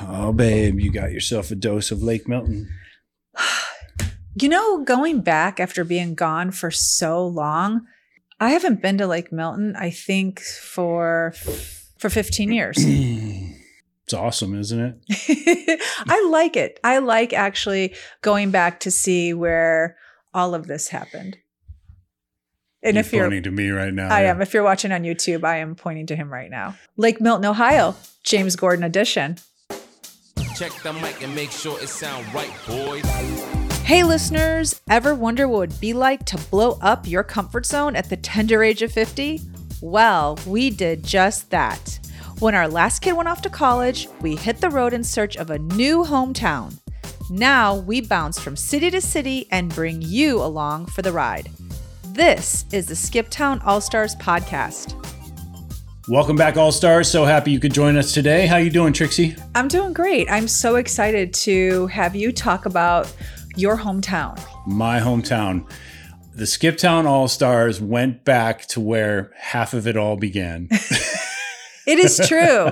Oh, babe, you got yourself a dose of Lake Milton. You know, going back after being gone for so long, I haven't been to Lake Milton, I think for for 15 years. it's awesome, isn't it? I like it. I like actually going back to see where all of this happened. And you're if you're pointing to me right now, I yeah. am. If you're watching on YouTube, I am pointing to him right now. Lake Milton, Ohio, James Gordon edition. Check the mic and make sure it sound right, boys. Hey, listeners, ever wonder what it would be like to blow up your comfort zone at the tender age of 50? Well, we did just that. When our last kid went off to college, we hit the road in search of a new hometown. Now we bounce from city to city and bring you along for the ride. This is the Skip Town All Stars podcast. Welcome back, All Stars. So happy you could join us today. How are you doing, Trixie? I'm doing great. I'm so excited to have you talk about your hometown. My hometown. The Skiptown All Stars went back to where half of it all began. It is true.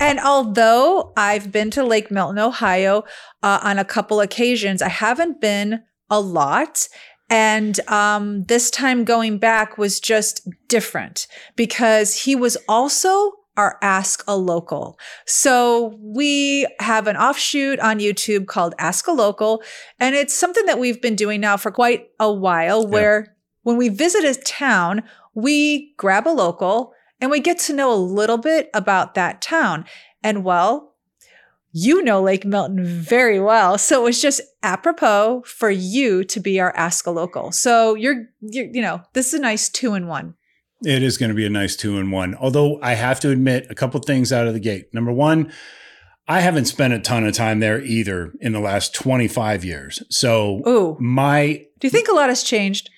and although I've been to Lake Milton, Ohio uh, on a couple occasions, I haven't been a lot. And um, this time going back was just different because he was also our Ask a Local. So we have an offshoot on YouTube called Ask a Local. And it's something that we've been doing now for quite a while where when we visit a town, we grab a local and we get to know a little bit about that town. And well, you know Lake Milton very well. So it was just apropos for you to be our Ask a Local. So you're, you're you know, this is a nice two in one. It is going to be a nice two in one. Although I have to admit a couple things out of the gate. Number one, I haven't spent a ton of time there either in the last 25 years. So Ooh. my Do you think a lot has changed?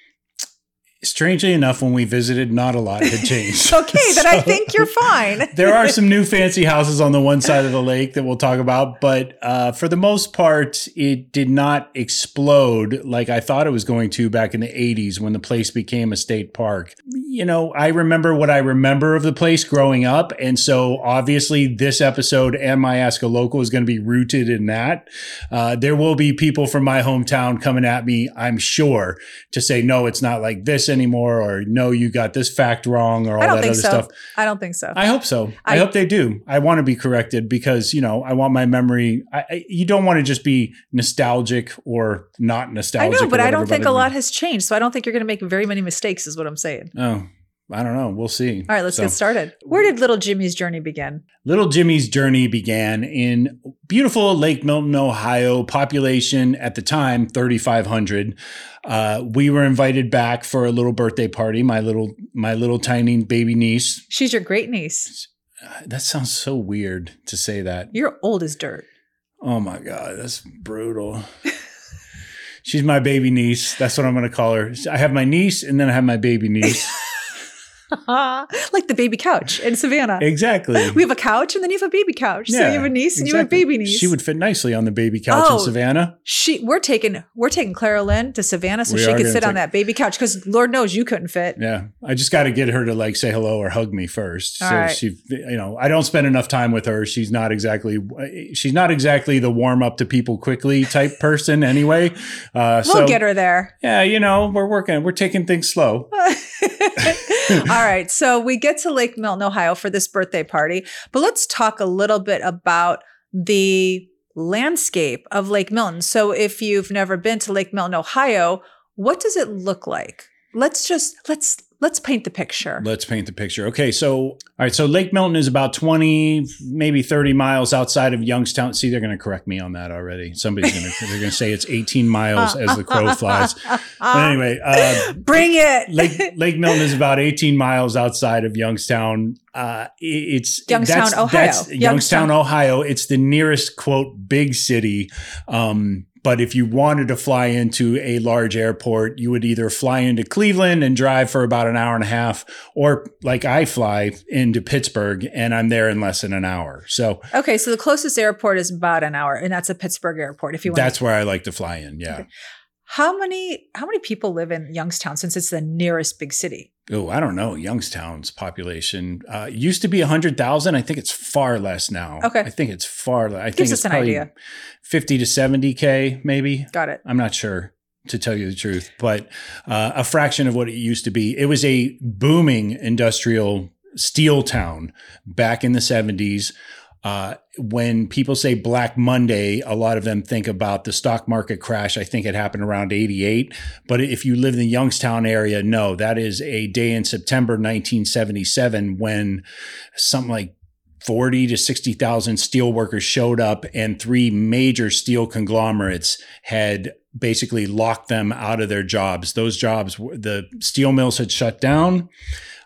Strangely enough, when we visited, not a lot had changed. Okay, then I think you're fine. there are some new fancy houses on the one side of the lake that we'll talk about, but uh, for the most part, it did not explode like I thought it was going to back in the 80s when the place became a state park. You know, I remember what I remember of the place growing up. And so obviously, this episode and my Ask a Local is going to be rooted in that. Uh, there will be people from my hometown coming at me, I'm sure, to say, no, it's not like this anymore, or no, you got this fact wrong, or all that other so. stuff. I don't think so. I hope so. I, I- hope they do. I want to be corrected because you know I want my memory. I, I, you don't want to just be nostalgic or not nostalgic I know, but I don't think a lot has changed. So I don't think you're going to make very many mistakes, is what I'm saying. Oh, I don't know. We'll see. All right, let's So, get started. Where did little Jimmy's journey begin? Little Jimmy's journey began in beautiful Lake Milton, Ohio. Population at the time thirty five hundred. Uh, we were invited back for a little birthday party. My little my little tiny baby niece. She's your great niece. Uh, That sounds so weird to say that. You're old as dirt. Oh my god, that's brutal. She's my baby niece. That's what I'm going to call her. I have my niece, and then I have my baby niece. like the baby couch in Savannah. exactly. We have a couch and then you have a baby couch. so you have a niece and you have a baby niece. She would fit nicely on the baby couch in Oh. Savannah. She we're taking we're taking Clara Lynn to Savannah so We she could sit on that baby couch because Lord knows you couldn't fit. Yeah, I just got to get her to like say hello or hug me first. All so right. she, you know, I don't spend enough time with her. She's not exactly, she's not exactly the warm up to people quickly type person anyway. Uh, We'll so get her there. yeah, you know, we're working, we're taking things slow. All right. So we get to Lake Milton, Ohio for this birthday party, but let's talk a little bit about the landscape of Lake Milton. So if you've never been to Lake Milton, Ohio, what does it look like? Let's just let's let's paint the picture. Let's paint the picture. Okay, so all right, so Lake Milton is about 20, maybe 30 miles outside of Youngstown. See, they're going to correct me on that already. Somebody's going to they're going to say it's 18 miles as the crow flies. But anyway, uh, Bring it. Lake Lake Milton is about 18 miles outside of Youngstown. Uh, it's Youngstown, that's, Ohio. That's Youngstown. Youngstown, Ohio. It's the nearest quote big city. Um, but if you wanted to fly into a large airport, you would either fly into Cleveland and drive for about an hour and a half, or like I fly into Pittsburgh and I'm there in less than an hour. So Okay, so the closest airport is about an hour, and that's a Pittsburgh airport. If you want, that's where I like to fly in. Yeah. How many how many people live in Youngstown since it's the nearest big city? Oh, I don't know. Youngstown's population uh, used to be 100,000. I think it's far less now. Okay. I think it's far less. I think it's us an probably idea. 50 to 70K, maybe. Got it. I'm not sure to tell you the truth, but uh, a fraction of what it used to be. It was a booming industrial steel town back in the 70s. Uh, when people say Black Monday, a lot of them think about the stock market crash. I think it happened around 88. But if you live in the Youngstown area, no, that is a day in September 1977 when something like 40 to 60,000 steel workers showed up and three major steel conglomerates had basically locked them out of their jobs. Those jobs, the steel mills had shut down.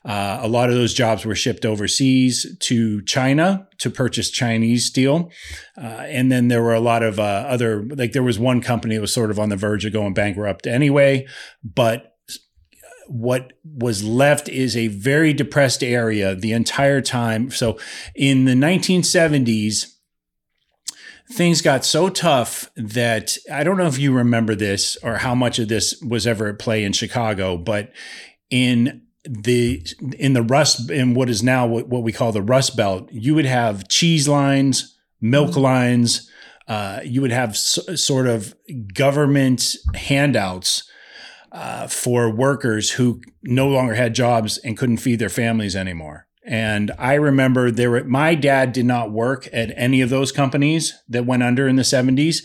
Uh, a lot of those jobs were shipped overseas to China to purchase Chinese steel. Uh, and then there were a lot of uh, other, like there was one company that was sort of on the verge of going bankrupt anyway. But what was left is a very depressed area the entire time. So in the 1970s, things got so tough that I don't know if you remember this or how much of this was ever at play in Chicago, but in the in the rust in what is now what, what we call the rust belt you would have cheese lines milk lines uh, you would have s- sort of government handouts uh, for workers who no longer had jobs and couldn't feed their families anymore. And I remember there were my dad did not work at any of those companies that went under in the 70s,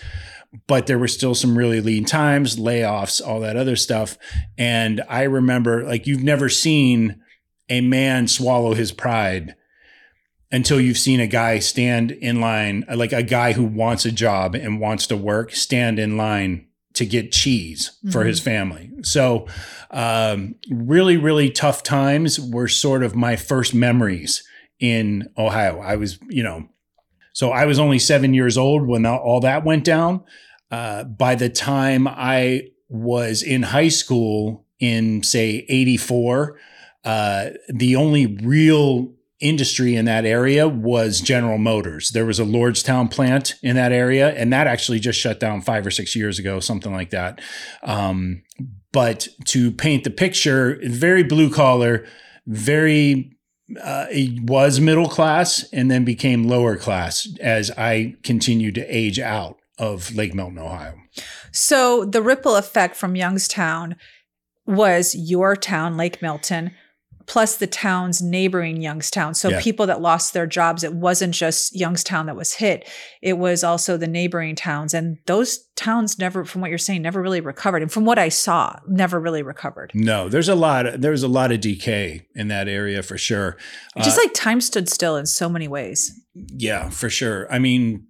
but there were still some really lean times, layoffs, all that other stuff. And I remember like you've never seen a man swallow his pride until you've seen a guy stand in line, like a guy who wants a job and wants to work, stand in line to get cheese for Mhm. his family. So, um, really, really tough times were sort of my first memories in Ohio. I was, you know, so I was only seven years old when all- that went down. Uh, by the time I was in high school in, say, 84, uh, the only real industry in that area was General Motors. There was a Lordstown plant in that area, and that actually just shut down five or six years ago, something like that. Um, but to paint the picture, very blue collar, very uh, it was middle class and then became lower class as I continued to age out of Lake Milton, Ohio. So the ripple effect from Youngstown was your town, Lake Milton, plus the towns neighboring Youngstown. So Yeah. people that lost their jobs, it wasn't just Youngstown that was hit, it was also the neighboring towns. And those towns never, from what you're saying, never really recovered. And from what I saw, never really recovered. No, there's a lot. There's a lot of decay in that area for sure. Just Uh, like time stood still in so many ways. Yeah, for sure. I mean,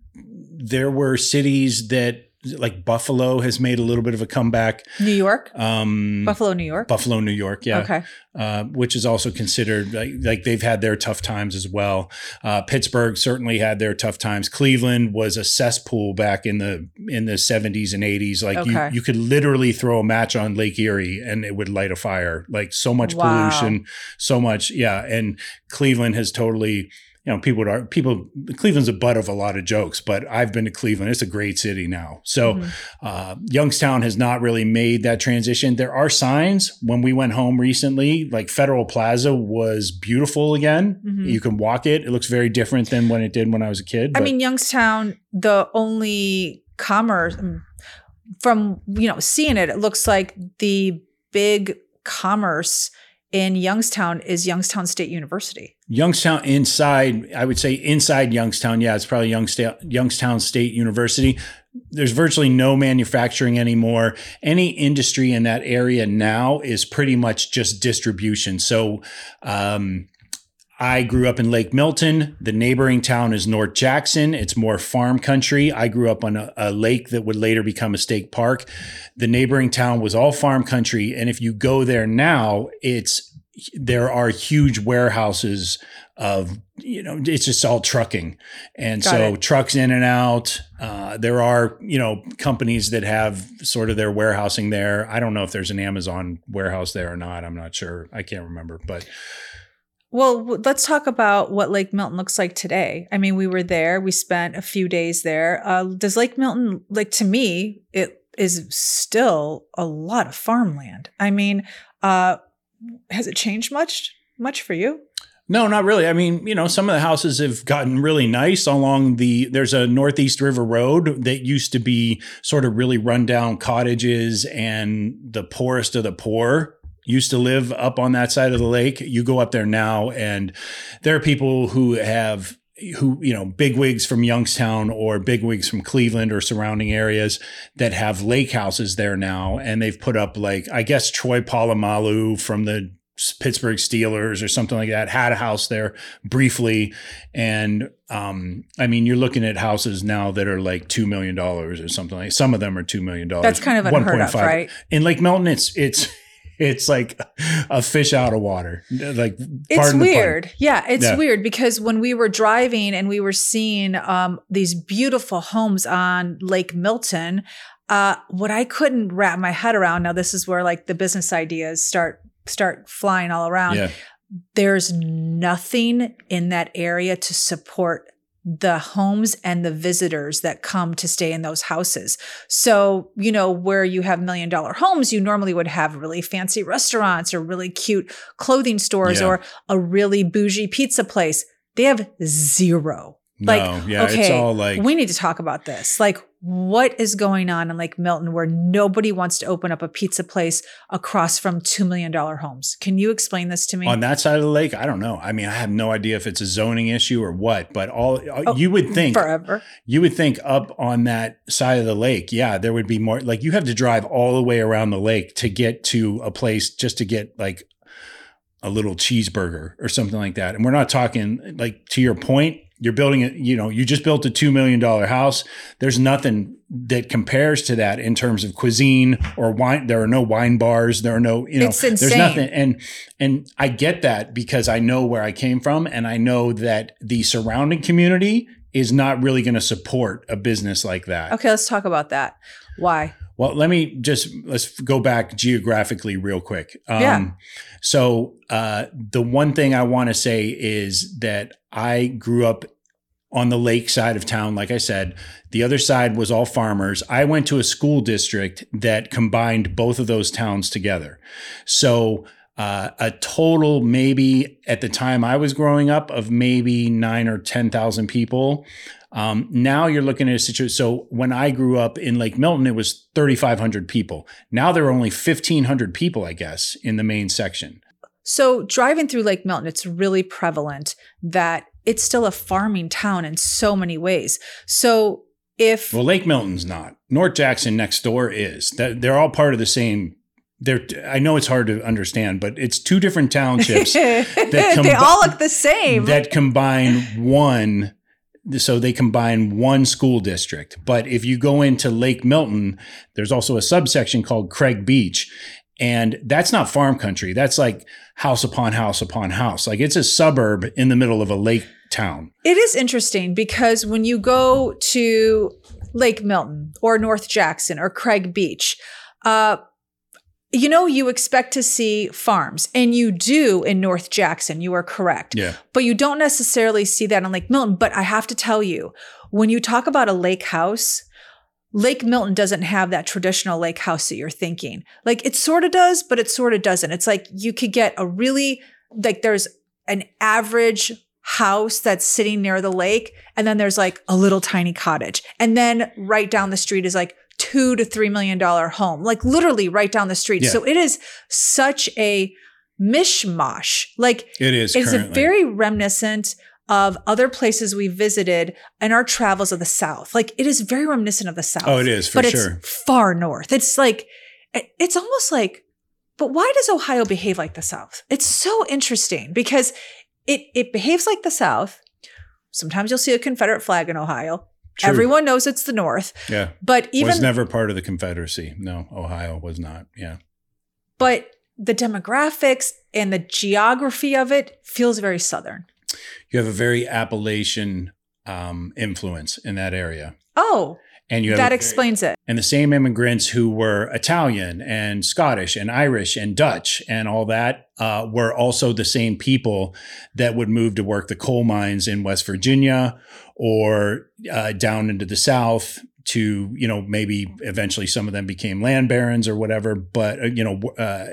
there were cities that like Buffalo has made a little bit of a comeback. New York, Um, Buffalo, New York. Buffalo, New York, yeah, Okay. uh, which is also considered like, like they've had their tough times as well. Uh, Pittsburgh certainly had their tough times. Cleveland was a cesspool back in the in the seventies and eighties. Like Okay. you, you could literally throw a match on Lake Erie and it would light a fire. Like so much Wow. pollution, so much, yeah. And Cleveland has totally. You know, people would are people. Cleveland's a butt of a lot of jokes, but I've been to Cleveland. It's a great city now. So, Mhm. uh, Youngstown has not really made that transition. There are signs when we went home recently, like Federal Plaza was beautiful again. Mhm. You can walk it. It looks very different than when it did when I was a kid. I but- mean, Youngstown, the only commerce mm, from you know seeing it, it looks like the big commerce in Youngstown is Youngstown State University. Youngstown inside, I would say inside Youngstown. Yeah, it's probably Youngstown, State University. There's virtually no manufacturing anymore. Any industry in that area now is pretty much just distribution. So, um, I grew up in Lake Milton. The neighboring town is North Jackson. It's more farm country. I grew up on a, a lake that would later become a state park. The neighboring town was all farm country. And if you go there now, it's there are huge warehouses of you know it's just all trucking and Got so it. trucks in and out uh, there are you know companies that have sort of their warehousing there i don't know if there's an amazon warehouse there or not i'm not sure i can't remember but Well, let's talk about what Lake Milton looks like today. I mean, we were there. We spent a few days there. Uh, does Lake Milton, like to me, it is still a lot of farmland. I mean, uh, has it changed much? Much for you? No, not really. I mean, you know, some of the houses have gotten really nice along the there's a Northeast River Road that used to be sort of really rundown cottages and the poorest of the poor used to live up on that side of the lake. You go up there now and there are people who have who you know bigwigs from Youngstown or bigwigs from Cleveland or surrounding areas that have lake houses there now, and they've put up like I guess Troy Polamalu from the Pittsburgh Steelers or something like that had a house there briefly, and um, I mean you're looking at houses now that are like two million dollars or something like. Some of them are two million dollars. That's kind of unheard of, right? In Lake Milton, it's it's it's like a fish out of water. Like it's weird. Yeah, it's yeah. weird because when we were driving and we were seeing um, these beautiful homes on Lake Milton, uh, what I couldn't wrap my head around. Now this is where like the business ideas start start flying all around. Yeah. There's nothing in that area to support the homes and the visitors that come to stay in those houses. So, you know, where you have million dollar homes, you normally would have really fancy restaurants or really cute clothing stores yeah. or a really bougie pizza place. They have zero. Like, no, yeah, okay, it's all like we need to talk about this. Like, what is going on in Lake Milton where nobody wants to open up a pizza place across from $2 million homes? Can you explain this to me? On that side of the lake? I don't know. I mean, I have no idea if it's a zoning issue or what, but all oh, you would think forever. You would think up on that side of the lake, yeah, there would be more like you have to drive all the way around the lake to get to a place just to get like a little cheeseburger or something like that. And we're not talking like to your point, you're building it, you know, you just built a $2 million house. There's nothing that compares to that in terms of cuisine or wine. There are no wine bars. There are no, you know, there's nothing. And, and I get that because I know where I came from and I know that the surrounding community is not really going to support a business like that. Okay. Let's talk about that. Why? Well, let me just let's go back geographically real quick. Um, yeah. So uh, the one thing I want to say is that I grew up on the lake side of town. Like I said, the other side was all farmers. I went to a school district that combined both of those towns together. So uh, a total maybe at the time I was growing up of maybe nine or ten thousand people. Um, now you're looking at a situation. So when I grew up in Lake Milton, it was 3,500 people. Now there are only 1,500 people, I guess, in the main section. So driving through Lake Milton, it's really prevalent that it's still a farming town in so many ways. So if well, Lake Milton's not. North Jackson next door is. That they're all part of the same they're I know it's hard to understand, but it's two different townships that combi- they all look the same. That combine one so they combine one school district. But if you go into Lake Milton, there's also a subsection called Craig Beach. And that's not farm country. That's like house upon house upon house. Like it's a suburb in the middle of a lake town. It is interesting because when you go to Lake Milton or North Jackson or Craig Beach, uh, you know, you expect to see farms, and you do in North Jackson. You are correct. Yeah. But you don't necessarily see that on Lake Milton. But I have to tell you, when you talk about a lake house, Lake Milton doesn't have that traditional lake house that you're thinking. Like it sort of does, but it sort of doesn't. It's like you could get a really, like there's an average house that's sitting near the lake, and then there's like a little tiny cottage. And then right down the street is like two to three million dollar home, like literally right down the street. Yeah. So it is such a mishmash. Like it is. It's very reminiscent of other places we visited in our travels of the South. Like it is very reminiscent of the South. Oh, it is for but sure. It's far north. It's like it's almost like. But why does Ohio behave like the South? It's so interesting because it it behaves like the South. Sometimes you'll see a Confederate flag in Ohio. True. Everyone knows it's the North. Yeah. But even was never part of the Confederacy. No, Ohio was not. Yeah. But the demographics and the geography of it feels very Southern. You have a very Appalachian um, influence in that area. Oh, and you that explains it. And the same immigrants who were Italian and Scottish and Irish and Dutch and all that uh, were also the same people that would move to work the coal mines in West Virginia or uh, down into the South to you know maybe eventually some of them became land barons or whatever but uh, you know uh,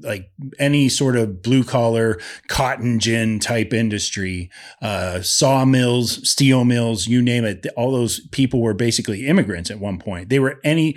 like any sort of blue collar cotton gin type industry uh, sawmills steel mills you name it all those people were basically immigrants at one point. They were any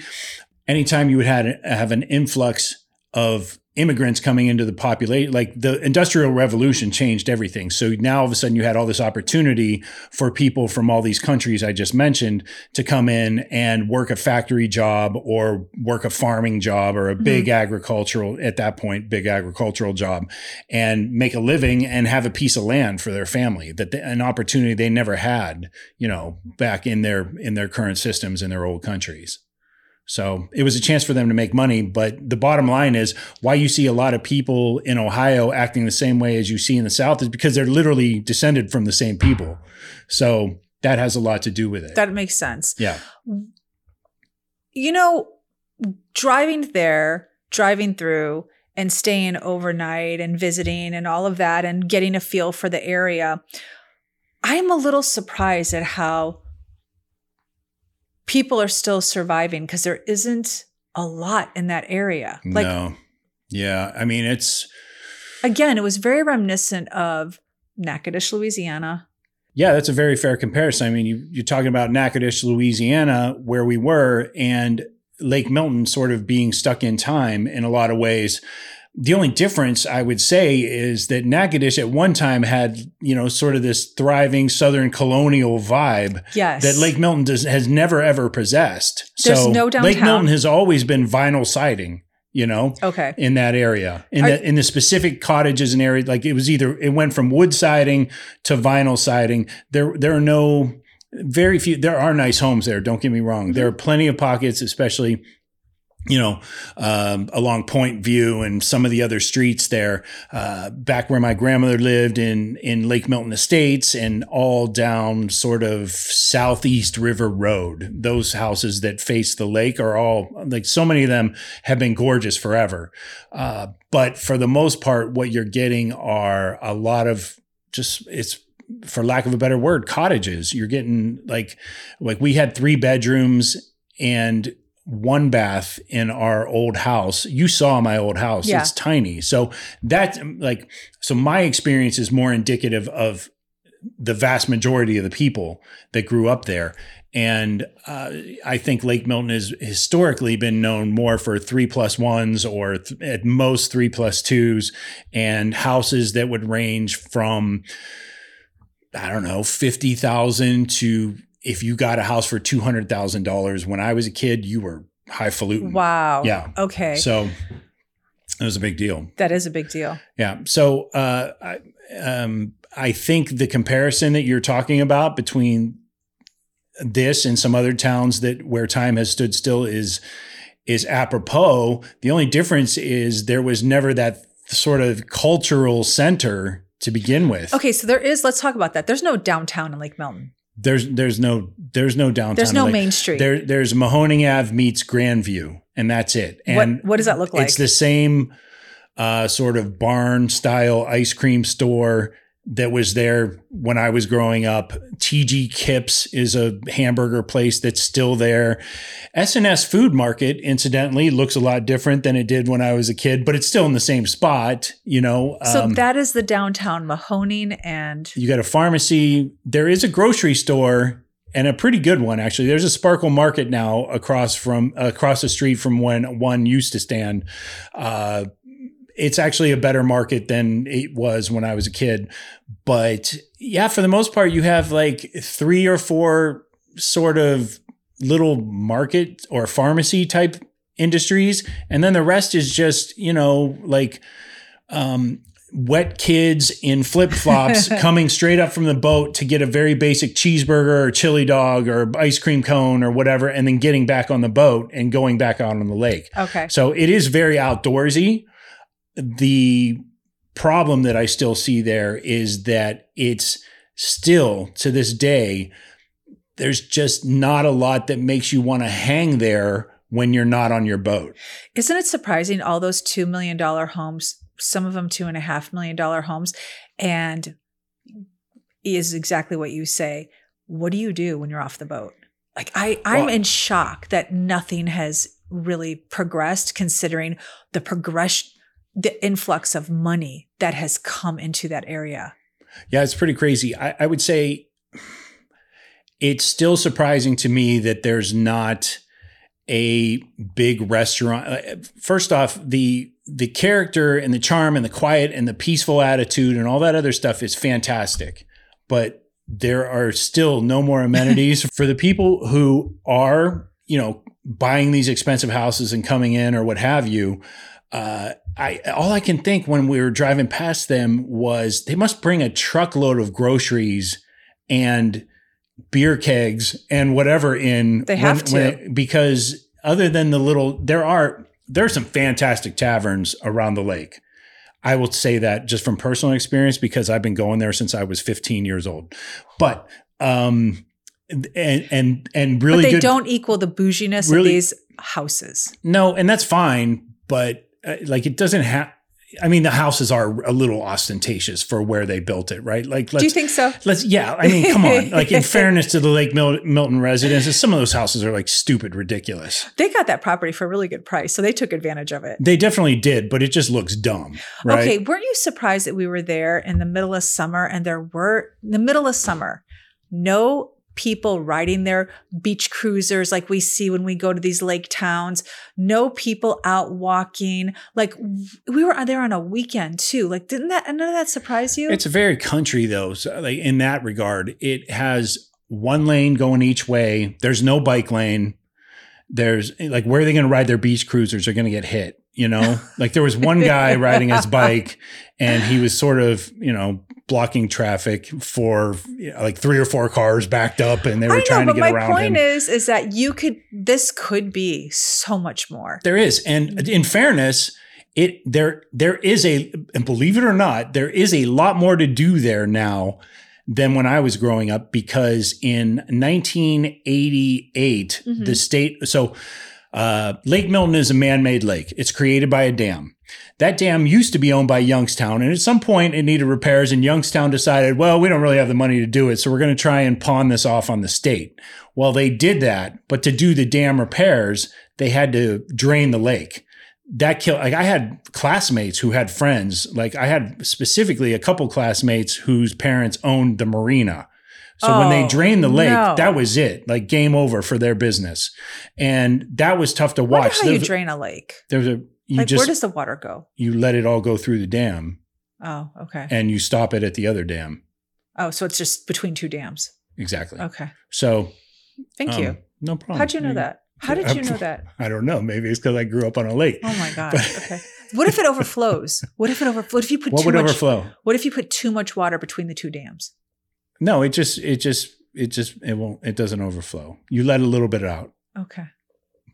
anytime you would had have an influx of immigrants coming into the population like the industrial revolution changed everything. So now all of a sudden you had all this opportunity for people from all these countries i just mentioned to come in and work a factory job or work a farming job or a mm-hmm. big agricultural at that point big agricultural job and make a living and have a piece of land for their family that they, an opportunity they never had you know back in their in their current systems in their old countries so it was a chance for them to make money. But the bottom line is why you see a lot of people in Ohio acting the same way as you see in the South is because they're literally descended from the same people. So that has a lot to do with it. That makes sense. yeah. You know, driving there, driving through, and staying overnight and visiting and all of that and getting a feel for the area, I'm a little surprised at how people are still surviving because there isn't a lot in that area. Like, no. Yeah. I mean, it's, again, it was very reminiscent of Natchitoches, Louisiana. Yeah, that's a very fair comparison. I mean, you, you're talking about Natchitoches, Louisiana, where we were, and Lake Milton sort of being stuck in time in a lot of ways. The only difference I would say is that Natchitoches at one time had, you know, sort of this thriving Southern colonial vibe Yes. that Lake Milton does, has never ever possessed. There's so no Lake. Milton has always been vinyl siding, you know, Okay. in that area. In Are- the in the specific cottages and area, like it was either it went from wood siding to vinyl siding. There there are no very few. There are nice homes there. Don't get me wrong. There mm-hmm. are plenty of pockets, especially you know, um, along Point View and some of the other streets there, uh, back where my grandmother lived in in Lake Milton Estates, and all down sort of Southeast River Road. Those houses that face the lake are all like so many of them have been gorgeous forever. Uh, but for the most part, what you're getting are a lot of just it's for lack of a better word, cottages. You're getting like like we had three bedrooms and one bath in our old house. You saw my old house. Yeah. It's tiny. So that like so my experience is more indicative of the vast majority of the people that grew up there. And uh, I think Lake Milton has historically been known more for three plus ones or th- at most three plus twos and houses that would range from, I don't know, 50,000 to if you got a house for $200,000. When I was a kid, you were highfalutin. Wow. Yeah. Okay. So it was a big deal. that is a big deal. Yeah. So uh, I, um, I think the comparison that you're talking about between this and some other towns that where time has stood still is is apropos. The only difference is there was never that sort of cultural center to begin with. Okay, so there is. Let's talk about that. There's no downtown in Lake Milton. There's there's no there's no downtown. There's no Like, main street. There there's Mahoning Ave meets Grandview, and that's it. What- And what does that look like? It's the same uh, sort of barn style ice cream store that was there when I was growing up. TG Kips is a hamburger place that's still there. S&S Food Market, incidentally, looks a lot different than it did when I was a kid, but it's still in the same spot. You know, so Um, that is the downtown Mahoning and you got a pharmacy. There is a grocery store and a pretty good one actually. There's a Sparkle Market now across from across the street from when one used to stand. Uh, it's actually a better market than it was when I was a kid. But yeah, for the most part, you have like three or four sort of little market or pharmacy type industries, and then the rest is just you know like um, wet kids in flip flops coming straight up from the boat to get a very basic cheeseburger or chili dog or ice cream cone or whatever, and then getting back on the boat and going back out on the lake. okay. So it is very outdoorsy. The problem that I still see there is that it's still to this day, there's just not a lot that makes you want to hang there when you're not on your boat. Isn't it surprising all those two million dollar homes, some of them two and a half million dollar homes, and is exactly what you say. What do you do when you're off the boat? like I I'm Well- in shock that nothing has really progressed considering the progression the influx of money that has come into that area. Yeah, it's pretty crazy. I, I would say it's still surprising to me that there's not a big restaurant. Uh, First off, the the character and the charm and the quiet and the peaceful attitude and all that other stuff is fantastic. But there are still no more amenities for the people who are, you know, buying these expensive houses and coming in or what have you. Uh, I all I can think when we were driving past them was they must bring a truckload of groceries and beer kegs and whatever in. They have to. it- because other than the little, there are there are some fantastic taverns around the lake. I will say that just from personal experience because I've been going there since I was 15 years old. But um, and and and really but they good. don't equal the bouginess of these houses. No, and that's fine, but uh, like it doesn't have. I mean, the houses are a little ostentatious for where they built it, right? Like, let's Do you think so? let's yeah. I mean, come on. Like, in fairness to the Lake Mil- Milton residences, some of those houses are like stupid ridiculous. They got that property for a really good price, so they took advantage of it. They definitely did, but it just looks dumb, right? Okay, weren't you surprised that we were there in the middle of summer and there were in the middle of summer no people riding their beach cruisers like we see when we go to these lake towns, no people out walking. Like we were there on a weekend too. Like didn't that none of that surprise you? It's very country though. So like in that regard, it has one lane going each way. There's no bike lane. There's like where are they going to ride their beach cruisers? Are going to get hit. You know, like there was one guy riding his bike, and he was sort of you know blocking traffic for you know, like three or four cars backed up, and they were I know, trying to get my point is, is that you could. This could be so much more. There is, and in fairness, it there there is a, and believe it or not, there is a lot more to do there now than when I was growing up because in 1988, Mhm. the state so uh, Lake Milton is a man-made lake. It's created by a dam. That dam used to be owned by Youngstown, and at some point it needed repairs, and Youngstown decided, well, we don't really have the money to do it, so we're going to try and pawn this off on the state. Well, they did that, but to do the dam repairs, they had to drain the lake. That killed. Like I had classmates who had friends. Like I had specifically a couple classmates whose parents owned the marina. So when they Oh, drained the lake, no. that was it. Like game over for their business, and that was tough to watch. how you drain a lake. there's a you Like, just where does the water go? you let it all go through the dam Oh, okay. and you stop it at the other dam. Oh, so it's just between two dams. Exactly. Okay. So Thank um, you. No problem. How'd you know that? How did you know that? I don't know. Maybe it's because I grew up on a lake. Oh my god. Okay. What if it overflows? What if it overflows? What if you put what too would much? overflow? What if you put too much water between the two dams? No, it just it just it just it won't it doesn't overflow. You let a little bit out, Okay.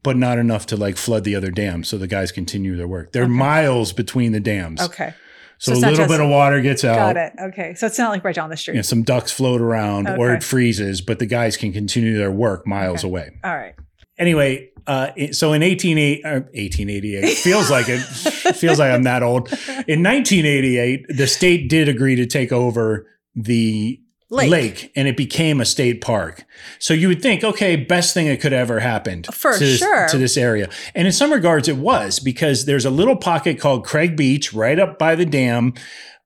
but not enough to like flood the other dam so the guys continue their work. There are Okay. miles between the dams. Okay. So, So a little bit of water gets out. Got it. Okay. So it's not like right down the street. You know, some ducks float around or it freezes, but the guys can continue their work miles Okay. away. All right. Anyway, uh, so in 18, uh, 1888, feels like it, feels like I'm that old. In 1988, the state did agree to take over the Lake. lake. and it became a state park. So you would think, okay, best thing that could ever happened For to this, sure. to this area. And in some regards, it was because there's a little pocket called Craig Beach right up by the dam.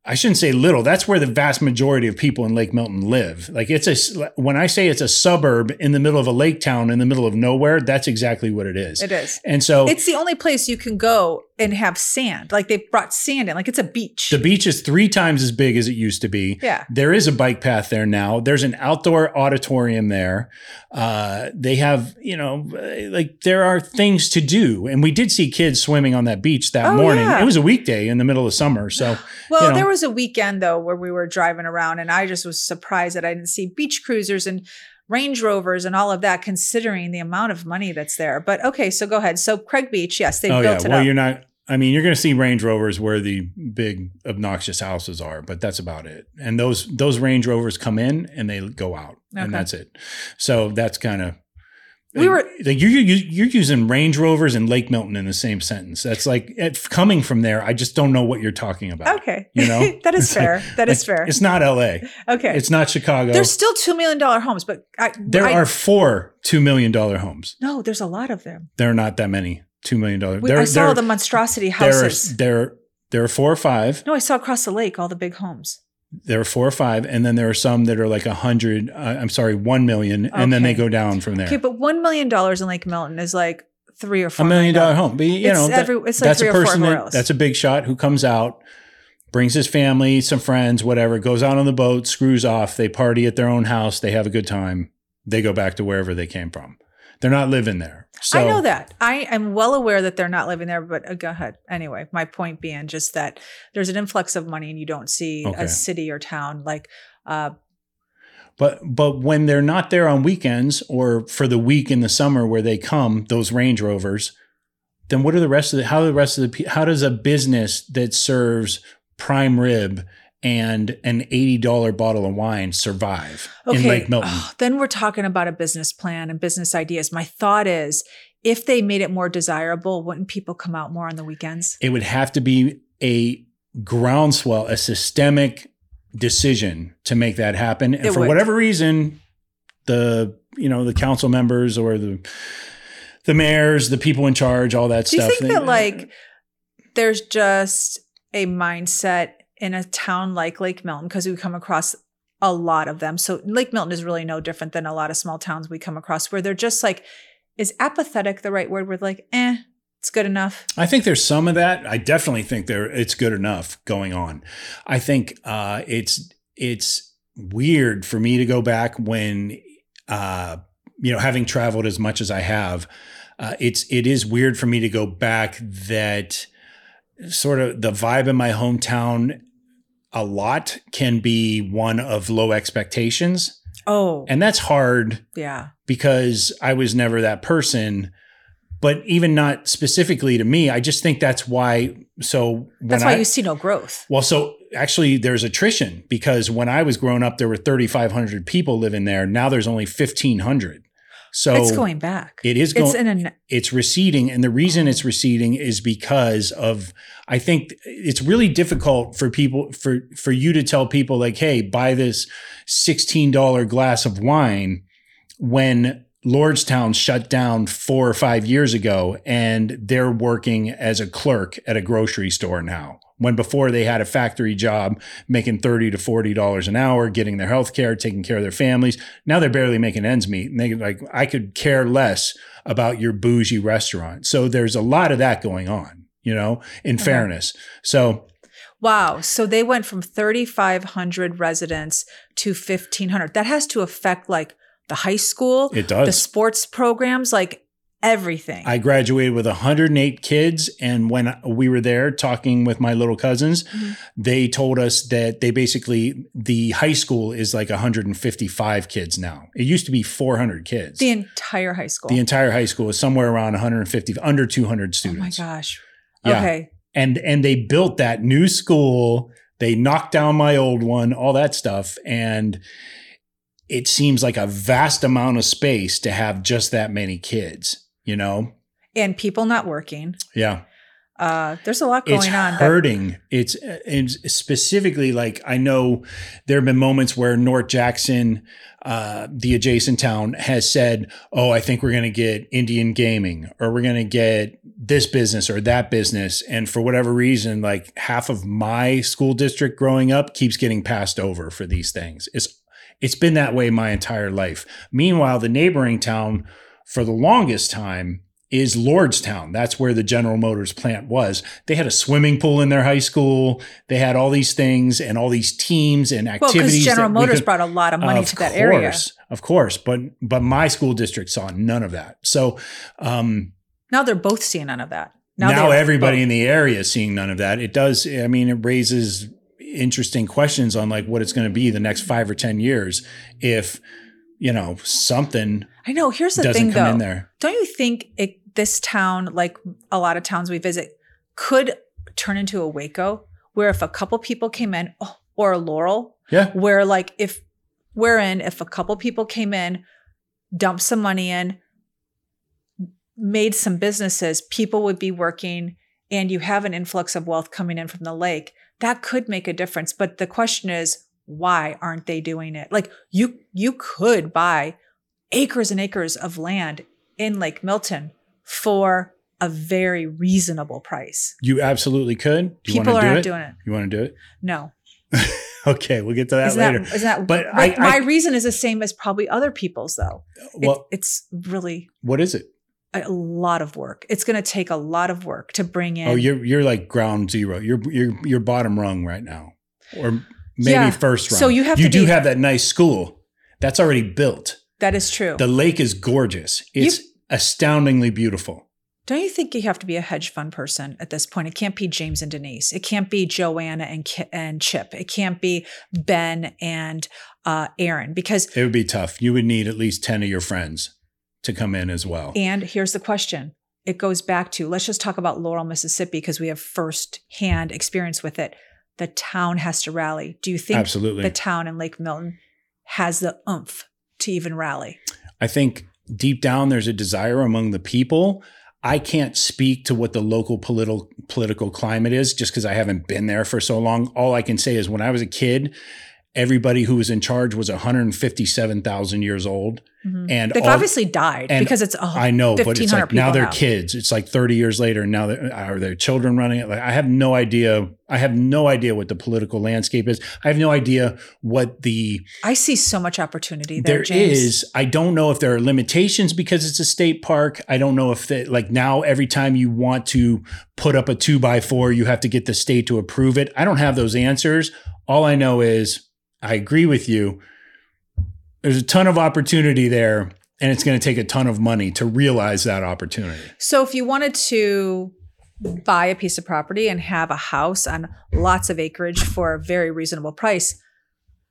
I shouldn't say little. That's where the vast majority of people in Lake Milton live. Like it's a when I say it's a suburb in the middle of a lake town in the middle of nowhere, that's exactly what it is. It is. And so It's the only place you can go and have sand. Like they brought sand in. Like it's a beach. the beach is three times as big as it used to be. yeah. There is a bike path there now. There's an outdoor auditorium there. Uh, they have, you know, uh, like there are things to do. And we did see kids swimming on that beach that Oh, morning. yeah. It was a weekday in the middle of summer. So, Well, you know. there was a weekend though where we were driving around and I just was surprised that I didn't see beach cruisers and Range Rovers and all of that, considering the amount of money that's there. But okay, so go ahead. So Craig Beach, yes, they oh, yeah. built it Well, up. you're not, I mean, you're going to see Range Rovers where the big obnoxious houses are, but that's about it. And those, those Range Rovers come in and they go out Okay. and that's it. So that's kind of, We were like you're you- you're using Range Rovers and Lake Milton in the same sentence. That's like it, coming from there. I just don't know what you're talking about. okay. You know? that is It's like- fair. That is Like, fair. It's not L.A. Okay. It's not Chicago. there's still two million dollar homes, but I, there I- are four two million dollar homes. no. There's a lot of them. There are not that many two million dollar. We, There, I saw there, the monstrosity there, are, houses. there, there are four or five. no, I saw across the lake all the big homes. There are four or five, and then there are some that are like a hundred. Uh, I'm sorry, one million, and then they go down from there. Okay, but one million dollars in Lake Milton is like three or a four million dollar home. But you It's know, every- it's like that's three a or four person that, that's a big shot who comes out, brings his family, some friends, whatever, goes out on the boat, screws off. They party at their own house. They have a good time. They go back to wherever they came from. They're not living there. So I know that. I am well aware that they're not living there, but uh, go ahead. Anyway, my point being just that there's an influx of money and you don't see Okay. a city or town like uh, But but when they're not there on weekends or for the week in the summer where they come, those Range Rovers, then what are the rest of the how are the rest of the how does a business that serves prime rib and an eighty dollar bottle of wine survive in Lake Milton? oh, then we're talking about a business plan and business ideas. My thought is if they made it more desirable, wouldn't people come out more on the weekends? It would have to be a groundswell, a systemic decision to make that happen. And It for would. whatever reason, the you know the council members or the the mayors, the people in charge, all that stuff. Do you think they- that like there's just a mindset in a town like Lake Milton because we come across a lot of them. So Lake Milton is really no different than a lot of small towns we come across where they're just like, is apathetic the right word? We're like, eh, it's good enough. I think there's some of that. I definitely think there it's good enough going on. I think uh, it's it's weird for me to go back when uh, you know having traveled as much as I have. Uh, it's it is weird for me to go back that sort of the vibe in my hometown a lot can be one of low expectations Oh, and that's hard yeah. because I was never that person. But even not specifically to me, I just think that's why. So That's why I, you see no growth. well, so actually, there's attrition because when I was growing up, there were 3,500 people living there. Now there's only 1,500. So it's going back. It is It's going. in a it's receding, and the reason it's receding is because of. I think it's really difficult for people for for you to tell people like, "Hey, buy this sixteen dollar glass of wine," when Lordstown shut down four or five years ago, and they're working as a clerk at a grocery store now. When before they had a factory job making thirty to forty dollars an hour, getting their health care, taking care of their families. Now they're barely making ends meet. And they like, I could care less about your bougie restaurant. So there's a lot of that going on, you know, in Uh-huh. fairness. So Wow. So they went from 3,500 residents to 1,500. That has to affect like the high school, it does. the sports programs, like everything. I graduated with 108 kids. And when we were there talking with my little cousins, Mhm. they told us that they basically, the high school is like 155 kids now. It used to be 400 kids. the entire high school. The entire high school is somewhere around 150, under 200 oh my gosh. Yeah. Okay. and and they built that new school they knocked down my old one all that stuff and it seems like a vast amount of space to have just that many kids you know? And people not working. yeah. Uh, there's a lot going it's on. hurting. It's, it's specifically like i know there have been moments where north jackson uh, the adjacent town has said oh i think we're going to get indian gaming or we're going to get this business or that business. And for whatever reason like half of my school district growing up keeps getting passed over for these things. It's it's been that way my entire life. Meanwhile the neighboring town for the longest time is Lordstown. That's where the General Motors plant was. They had a swimming pool in their high school. They had all these things and all these teams and activities. well, because General Motors could- brought a lot of money Of to that area. course, Of course, but but my school district saw none of that. So um, Now they're both seeing none of that. now, they're everybody both- in the area is seeing none of that. It does. I mean, it raises interesting questions on like what it's going to be the next five or ten years if you know something I know. Here's the doesn't thing, come though. in there. Don't you think it, this town, like a lot of towns we visit, could turn into a Waco, where if a couple people came in, oh, or a Laurel, Yeah. where like if we're in, if a couple people came in, dumped some money in, made some businesses, people would be working and you have an influx of wealth coming in from the lake, that could make a difference. But the question is, why aren't they doing it? Like you you could buy acres and acres of land in Lake Milton for a very reasonable price. You absolutely could. You People want are do not it? doing it. You want to do it? No. Okay, we'll get to that Isn't later. that, isn't that But but I- my I- reason is the same as probably other people's though. It- well, it's really what is it? a lot of work. It's going to take a lot of work to bring oh, in. Oh, you're you're like ground zero. You're you're you're bottom rung right now, or maybe Yeah. first rung. So you have you to do be- have that nice school that's already built. that is true. The lake is gorgeous. It's astoundingly beautiful. Don't you think you have to be a hedge fund person at this point? It can't be James and Denise. It can't be Joanna and Ki- and Chip. It can't be Ben and uh, Erin because. It would be tough. You would need at least ten of your friends to come in as well. And here's the question: It goes back to let's just talk about Laurel, Mississippi, because we have first hand experience with it. The town has to rally. Do you think Absolutely. the town in Lake Milton has the oomph to even rally? I think deep down there's a desire among the people. I can't speak to what the local political political climate is just because I haven't been there for so long. All I can say is when I was a kid, everybody who was in charge was 157,000 years old. Mhm. And They've all- obviously died because it's oh, I know, but it's like now they're now. kids. It's like 30 years later, and now they're, are their children running it? Like I have no idea. I have no idea what the political landscape is. I have no idea what the I see so much opportunity there. there James. is. I don't know if there are limitations because it's a state park. I don't know if that like now every time you want to put up a two by four, you have to get the state to approve it. I don't have those answers. All I know is I agree with you. There's a ton of opportunity there, and it's going to take a ton of money to realize that opportunity. So if you wanted to buy a piece of property and have a house on lots of acreage for a very reasonable price,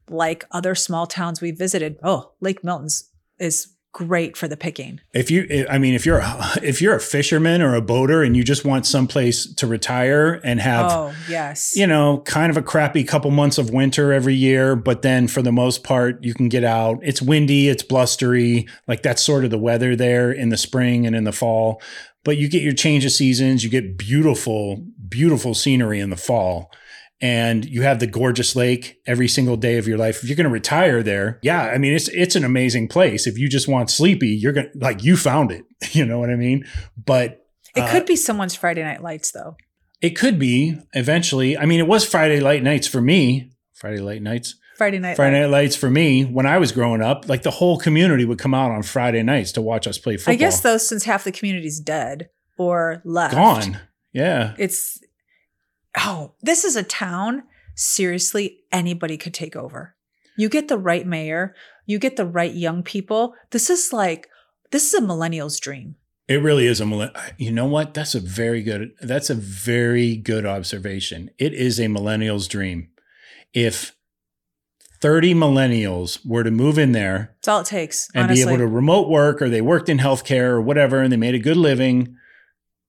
like other small towns we visited, oh, Lake Milton's is great for the picking. If you, I mean, if you're a, if you're a fisherman or a boater and you just want someplace to retire and have oh, yes. you know, kind of a crappy couple months of winter every year, but then for the most part, you can get out. It's windy, it's blustery. Like that's sort of the weather there in the spring and in the fall. But you get your change of seasons, you get beautiful, beautiful scenery in the fall. And you have the gorgeous lake every single day of your life. If you're going to retire there, yeah, I mean it's it's an amazing place. If you just want sleepy, you're going to like you found it. You know what I mean? But it uh, could be someone's Friday night lights though. it could be eventually. I mean, it was Friday light nights for me. Friday late nights. Friday night Friday light. night lights for me when I was growing up. Like the whole community would come out on Friday nights to watch us play football. I guess though, since half the community's dead or left, gone. Yeah. It's oh, this is a town. Seriously, anybody could take over. You get the right mayor, you get the right young people. This is like this is a millennial's dream. It really is a millenn- you know what? That's a very good that's a very good observation. It is a millennial's dream. If 30 millennials were to move in there That's all it takes. and honestly. be able to remote work or they worked in healthcare or whatever and they made a good living,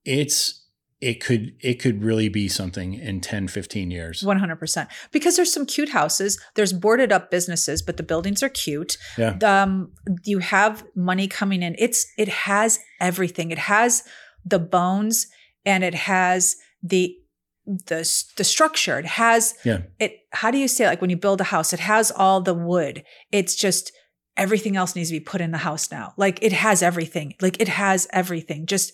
it's it could it could really be something in 10 15 years. 100% because there's some cute houses there's boarded up businesses but the buildings are cute. Yeah. um you have money coming in. It's it has everything. It has the bones and it has the the the structure. It has Yeah. it how do you say it? like when you build a house it has all the wood. It's just everything else needs to be put in the house now. Like it has everything. Like it has everything. Just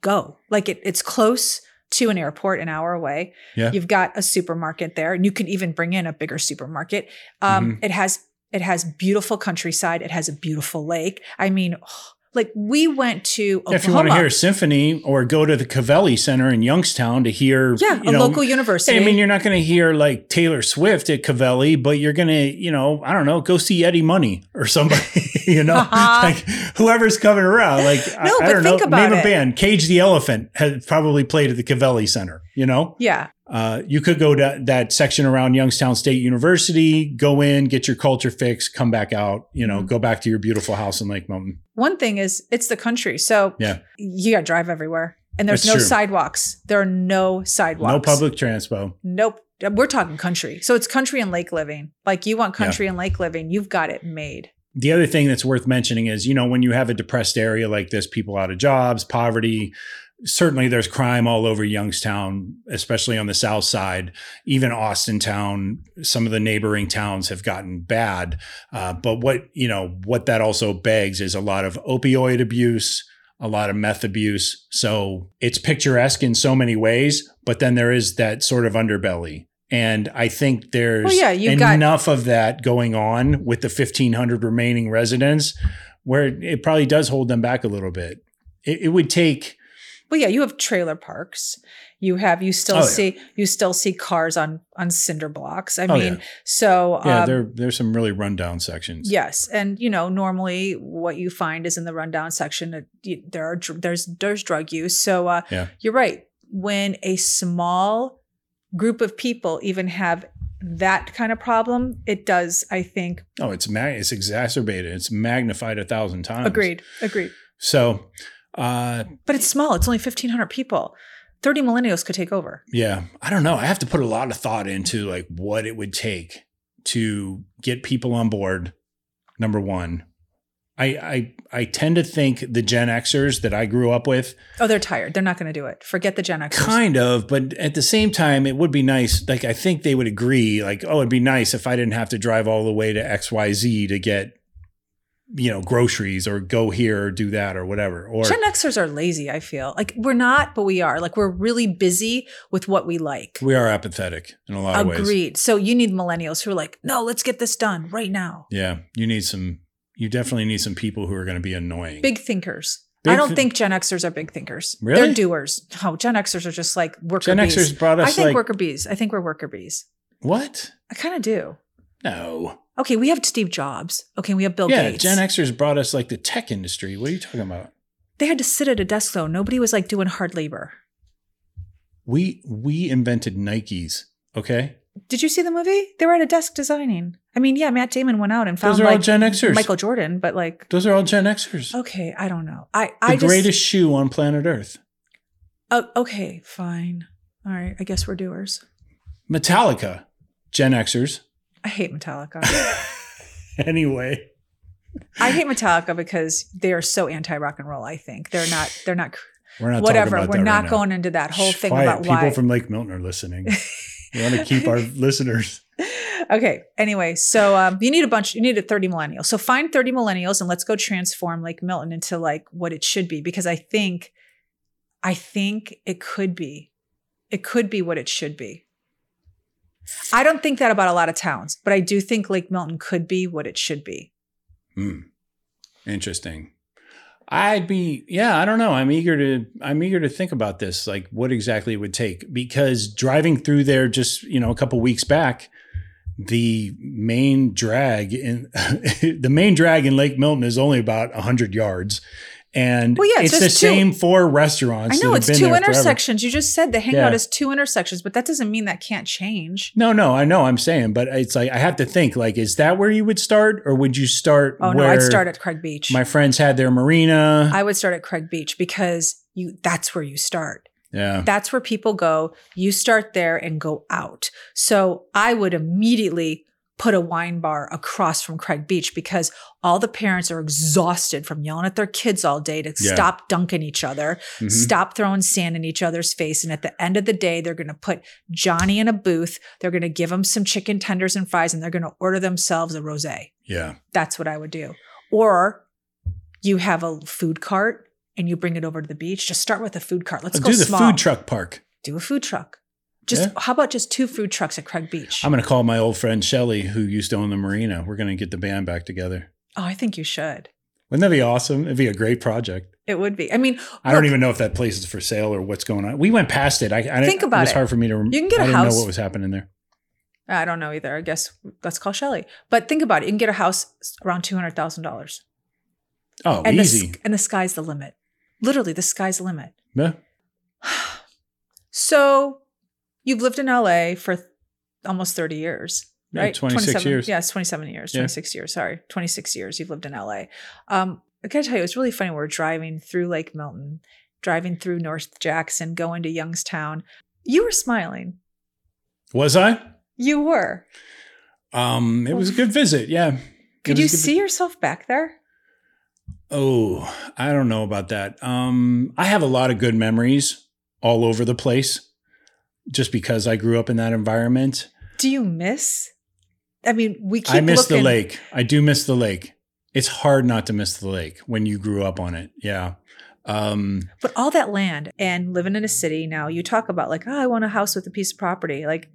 go. Like it, it's close to an airport an hour away. Yeah. you've got a supermarket there and you can even bring in a bigger supermarket. Um, Mm-hmm. it has it has beautiful countryside. It has a beautiful lake. I mean like we went to Oklahoma. If you want to hear a symphony or go to the Covelli Center in Youngstown to hear yeah a know, local university. I mean, you're not going to hear like Taylor Swift at Covelli, but you're going to, you know, I don't know, go see Eddie Money or somebody, you know, like whoever's coming around. Like, I, No, I but don't think know, about name a band. Cage the Elephant has probably played at the Covelli Center, you know? yeah Uh, you could go to that section around Youngstown State University, go in, get your culture fix, come back out, you know, Mhm. go back to your beautiful house in Lake Milton. one thing is it's the country so Yeah. you got to drive everywhere and there's no true. sidewalks there are no sidewalks No public transpo. nope we're talking country so it's country and lake living like you want country and lake living you've got it made the other thing that's worth mentioning is, you know, when you have a depressed area like this, people out of jobs, poverty, certainly there's crime all over Youngstown, especially on the south side. Even Austintown, some of the neighboring towns have gotten bad. Uh, but what, you know, what that also begs is a lot of opioid abuse, a lot of meth abuse. So it's picturesque in so many ways, but then there is that sort of underbelly. And I think there's Well, yeah, you've got- enough of that going on with the 1,500 remaining residents where it probably does hold them back a little bit. It, it would take, Well, yeah, you have trailer parks. You have you still Oh, yeah. see you still see cars on on cinder blocks. I Oh, mean, yeah. so yeah, um, there there's some really rundown sections. Yes, and you know, normally what you find is in the rundown section that you, there are dr- there's there's drug use. So uh, Yeah. you're right. When a small group of people even have that kind of problem, it does. I think. Oh, it's ma- it's exacerbated. It's magnified a thousand times. Agreed. Agreed. So, uh, But it's small. It's only 1,500 people. 30 millennials could take over. yeah, I don't know. I have to put a lot of thought into like what it would take to get people on board. Number one, I I I tend to think the Gen Xers that I grew up with, Oh, they're tired. They're not going to do it. Forget the Gen Xers. kind of, but at the same time, it would be nice. Like I think they would agree. Like, oh, it'd be nice if I didn't have to drive all the way to X Y Z to get, you know, groceries or go here or do that or whatever. Or Gen Xers are lazy, I feel. Like we're not, but we are. Like we're really busy with what we like. we are apathetic in a lot of ways. Agreed. So you need millennials who are like, no, let's get this done right now. Yeah, you need some. You definitely need some people who are going to be annoying. Big thinkers. Big I don't thi- think Gen Xers are big thinkers. Really? They're doers. No, Gen Xers are just like worker Gen bees. Xers brought us I think like worker bees. I think we're worker bees. what? I kind of do. No. Okay, we have Steve Jobs. Okay, we have Bill yeah, Gates. Gen Xers brought us like the tech industry. What are you talking about? they had to sit at a desk though. Nobody was like doing hard labor. We we invented Nikes. Okay, Did you see the movie? They were at a desk designing. I mean, yeah, Matt Damon went out and found those are all like Gen Xers. Michael Jordan, but like, Those are all Gen Xers. okay, I don't know. I the I just greatest shoe on planet Earth. Oh, okay, fine. All right, I guess we're doers. Metallica, Gen Xers. I hate Metallica. anyway, I hate Metallica because they are so anti rock and roll. I think they're not. They're not. we're not whatever. Talking about We're that not right now. going into that whole Shh, thing quiet. about people why. from Lake Milton are listening. we want to keep our listeners. okay. Anyway, so um, you need a bunch. You need a thirty millennials. So find thirty millennials and let's go transform Lake Milton into like what it should be. Because I think, I think it could be, it could be what it should be. I don't think that about a lot of towns, but I do think Lake Milton could be what it should be. Hmm. Interesting. I'd be yeah, I don't know. I'm eager to I'm eager to think about this, like what exactly it would take. Because driving through there just, you know, a couple weeks back, the main drag in the main drag in Lake Milton is only about hundred yards. And Well, yeah, it's it's, the two- same four restaurants. I know it's two there forever. intersections. You just said the hangout Yeah. is two intersections, but that doesn't mean that can't change. No, no, I know I'm saying, but it's like I have to think like, is that where you would start? Or would you start Oh no, I'd start at Craig Beach. my friends had their marina? I would start at Craig Beach because you that's where you start. yeah. That's where people go. You start there and go out. So I would immediately put a wine bar across from Craig Beach because all the parents are exhausted from yelling at their kids all day to Yeah. stop dunking each other, Mhm. stop throwing sand in each other's face. And at the end of the day, they're going to put Johnny in a booth. They're going to give him some chicken tenders and fries, and they're going to order themselves a rosé. Yeah. That's what I would do. Or you have a food cart and you bring it over to the beach. Just start with a food cart. Let's I'll go do the small. food truck park. Do a food truck. Just Yeah. how about just two food trucks at Craig Beach? I'm going to call my old friend Shelly, who used to own the marina. We're going to get the band back together. oh, I think you should. Wouldn't that be awesome? It'd be a great project. It would be. I mean, I don't even know if that place is for sale or what's going on. We went past it. I, I Think about it. was it. hard for me to. You can get I a didn't house- know what was happening there. I don't know either. I guess let's call Shelly. But think about it. You can get a house around two hundred thousand dollars, Oh, and the, easy. s- and the sky's the limit. Literally, the sky's the limit. Yeah. So, you've lived in LA for th- almost thirty years. Yeah, right? 26 27 years. Yeah, it's 27 years, Yeah. 26 years. Sorry, 26 years you've lived in LA. Um, I gotta tell you, it was really funny. We're driving through Lake Milton, driving through North Jackson, going to Youngstown. You were smiling. Was I? You were. Um, it was a good visit. Yeah. Could you see yourself back there? Oh, I don't know about that. Um, I have a lot of good memories all over the place, just because I grew up in that environment. Do you miss? I mean, we keep I miss the lake. I do miss the lake. It's hard not to miss the lake when you grew up on it. Yeah. Um, But all that land and living in a city now, you talk about like, oh, I want a house with a piece of property. Like,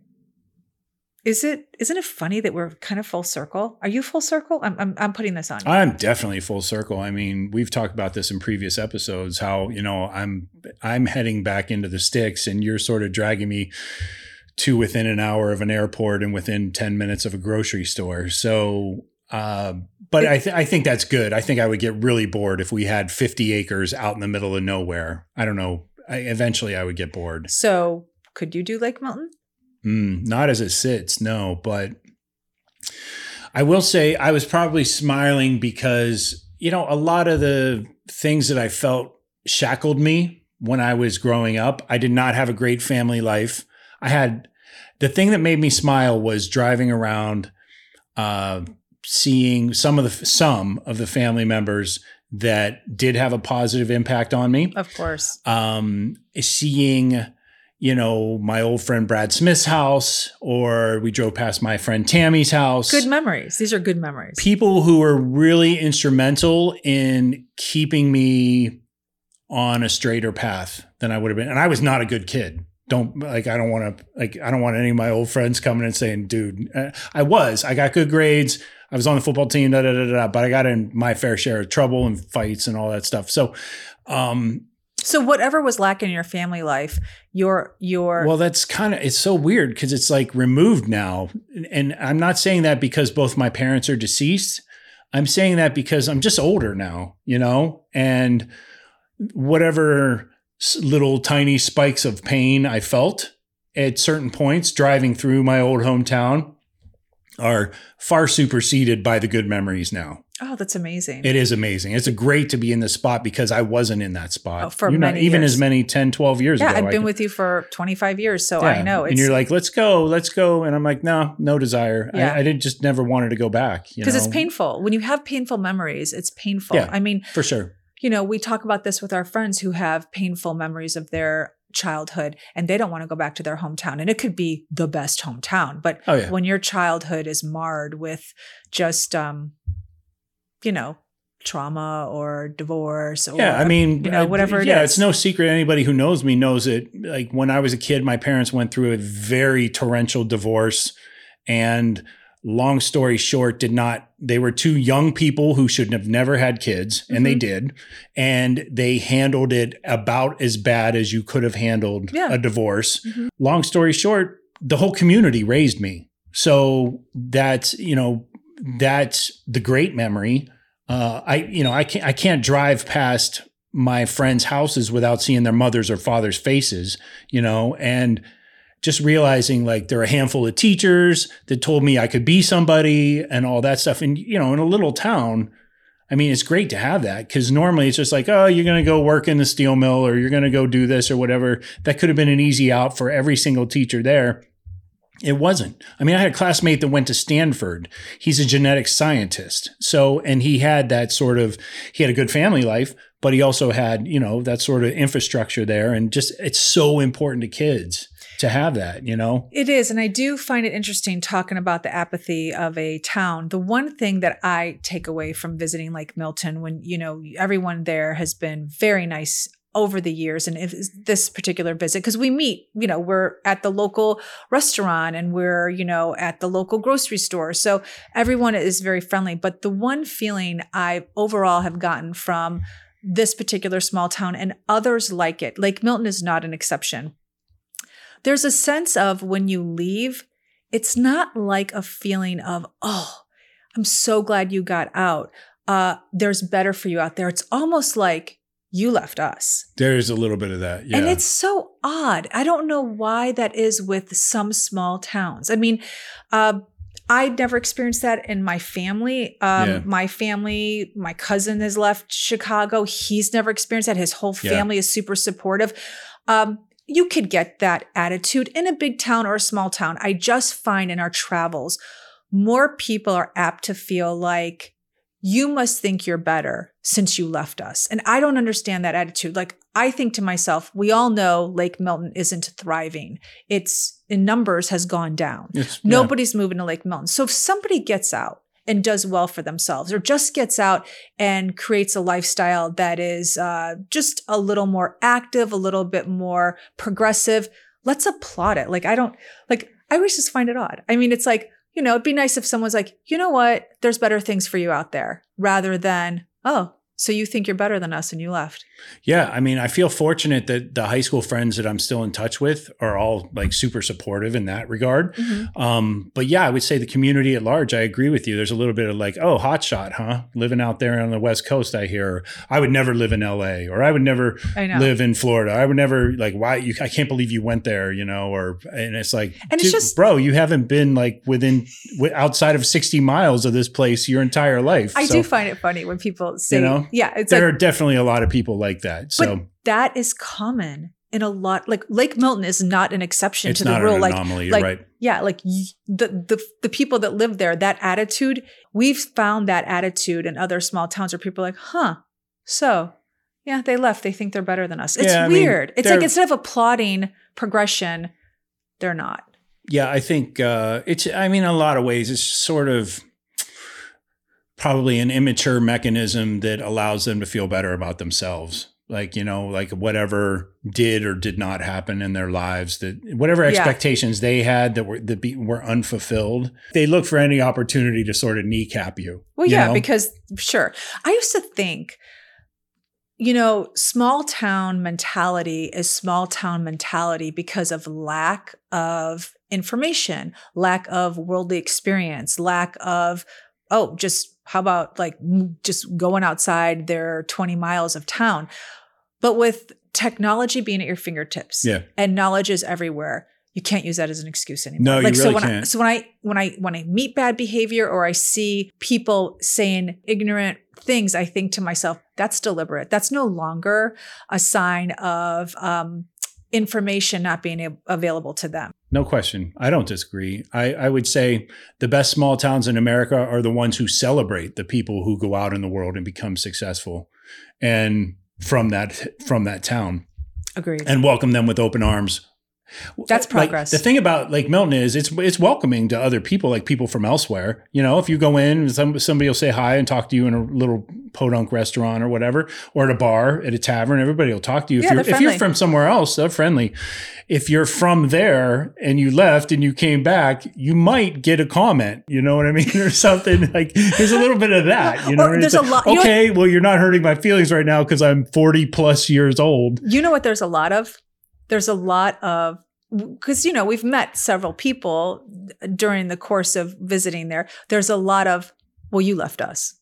is it isn't it funny that we're kind of full circle? Are you full circle? I'm I'm, I'm putting this on you. I'm definitely full circle. I mean, we've talked about this in previous episodes. How you know I'm I'm heading back into the sticks, and you're sort of dragging me to within an hour of an airport and within ten minutes of a grocery store. So, uh, but I th- I think that's good. I think I would get really bored if we had 50 acres out in the middle of nowhere. I don't know. I, eventually, I would get bored. so could you do Lake Milton? Mm, not as it sits, no. But I will say I was probably smiling because, you know, a lot of the things that I felt shackled me when I was growing up. I did not have a great family life. I had the thing that made me smile was driving around, uh, seeing some of the some of the family members that did have a positive impact on me Of course. um, seeing, you know, my old friend Brad Smith's house, or we drove past my friend Tammy's house. Good memories. These are good memories. People who were really instrumental in keeping me on a straighter path than I would have been. And I was not a good kid. Don't like, I don't want to, like, I don't want any of my old friends coming and saying, dude, uh, I was, I got good grades. I was on the football team, da, da, da, da, but I got in my fair share of trouble and fights and all that stuff. So, um, So whatever was lacking in your family life, your your Well, that's kind of it's so weird because it's like removed now, and I'm not saying that because both my parents are deceased. I'm saying that because I'm just older now, you know, and whatever little tiny spikes of pain I felt at certain points driving through my old hometown are far superseded by the good memories now. Oh, that's amazing. It is amazing. It's great to be in this spot because I wasn't in that spot Oh, for You know, many even years. as many 10, 12 years yeah, ago. I've been could- with you for 25 years, so I know. and you're like, let's go, let's go. And I'm like, no, no desire. Yeah. I, I did just never wanted to go back. because it's painful. When you have painful memories, it's painful. Yeah. I mean, For sure. you know, we talk about this with our friends who have painful memories of their childhood and they don't want to go back to their hometown. And it could be the best hometown. But Oh, yeah. when your childhood is marred with just, um, you know, trauma or divorce or, Yeah, I mean, you know, whatever it yeah, is. it's no secret. Anybody who knows me knows it. Like when I was a kid, my parents went through a very torrential divorce, and long story short, did not. They were two young people who should have never had kids, and they Mhm. did, and they handled it about as bad as you could have handled Yeah. a divorce. Mhm. Long story short, the whole community raised me. So that's you know that's the great memory uh, I you know I can't I can't drive past my friends' houses without seeing their mothers or fathers' faces, you know, and just realizing like there are a handful of teachers that told me I could be somebody and all that stuff. And you know, in a little town, I mean, it's great to have that because normally it's just like, oh, you're going to go work in the steel mill or you're going to go do this or whatever. That could have been an easy out for every single teacher there. It wasn't. I mean, I had a classmate that went to Stanford. He's a genetic scientist. So, and he had that sort of, he had a good family life, but he also had, you know, that sort of infrastructure there. And just, it's so important to kids to have that, you know? It is. And I do find it interesting talking about the apathy of a town. The one thing that I take away from visiting Lake Milton, when, you know, everyone there has been very nice over the years and if this particular visit because we meet you know we're at the local restaurant and we're you know at the local grocery store. So everyone is very friendly but the one feeling i overall have gotten from this particular small town and others like it lake milton is not an exception. There's a sense of when you leave it's not like a feeling of oh i'm so glad you got out. Uh there's better for you out there. It's almost like you left us. There's a little bit of that. Yeah. And it's so odd. I don't know why that is with some small towns. I mean, uh, I never experienced that in my family. Um, Yeah. My family, my cousin has left Chicago. He's never experienced that. His whole Yeah. family is super supportive. Um, you could get that attitude in a big town or a small town. I just find in our travels, more people are apt to feel like you must think you're better since you left us. And I don't understand that attitude. Like, I think to myself, we all know Lake Milton isn't thriving. It's in numbers has gone down. It's- yeah. Nobody's moving to Lake Milton. So if somebody gets out and does well for themselves or just gets out and creates a lifestyle that is uh, just a little more active, a little bit more progressive, let's applaud it. Like, I don't, like, I always just find it odd. I mean, it's like, you know, it'd be nice if someone's like, you know what, there's better things for you out there rather than, oh, so you think you're better than us and you left. Yeah, I mean, I feel fortunate that the high school friends that I'm still in touch with are all like super supportive in that regard. Um, but yeah, I would say the community at large, I agree with you. There's a little bit of like, oh, hotshot, huh? Living out there on the West Coast, I hear. Or, I would never live in LA, or I would never I live in Florida. I would never like, why? You, I can't believe you went there, you know? Or and it's like, And it's just- bro, you haven't been like within wi- outside of 60 miles of this place your entire life. I So do find it funny when people say, you know, yeah, it's there like, are definitely a lot of people like that. So. but that is common in a lot. Like Lake Milton is not an exception it's to the rule. an Like, anomaly, like right? yeah, like the the the people that live there, that attitude, we've found that attitude in other small towns where people are like, huh, so yeah, they left. They think they're better than us. It's Yeah, I mean, weird. it's like instead of applauding progression, they're not. Yeah, I think uh, it's. I mean, in a lot of ways, it's sort of probably an immature mechanism that allows them to feel better about themselves. Like you know, like whatever did or did not happen in their lives, that whatever Yeah. expectations they had that were that be, were unfulfilled, they look for any opportunity to sort of kneecap you. Well, you yeah, know? because sure. I used to think, you know, small town mentality is small town mentality because of lack of information, lack of worldly experience, lack of, oh, just how about like just going outside their 20 miles of town? But with technology being at your fingertips Yeah. and knowledge is everywhere, you can't use that as an excuse anymore. No, you like so really when I, can't. so when I when I when I meet bad behavior or I see people saying ignorant things, I think to myself, that's deliberate. That's no longer a sign of um, information not being a- available to them. No question. I don't disagree. I, I would say the best small towns in America are the ones who celebrate the people who go out in the world and become successful and from that from that town Agreed. and welcome them with open arms. That's uh, Like, progress. the thing about Lake Milton is it's it's welcoming to other people, like people from elsewhere. You know, if you go in, some somebody will say hi and talk to you in a little podunk restaurant or whatever, or at a bar, at a tavern. Everybody will talk to you. If you're if you're from somewhere else, they're friendly. If you're from there and you left and you came back, you might get a comment. You know what I mean, or something like. There's a little bit of that. You know, there's a like, lot- you know Okay, well, you're not hurting my feelings right now because I'm 40 plus years old. You know what there's a lot of? There's a lot of because you know we've met several people during the course of visiting there. There's a lot of well, you left us,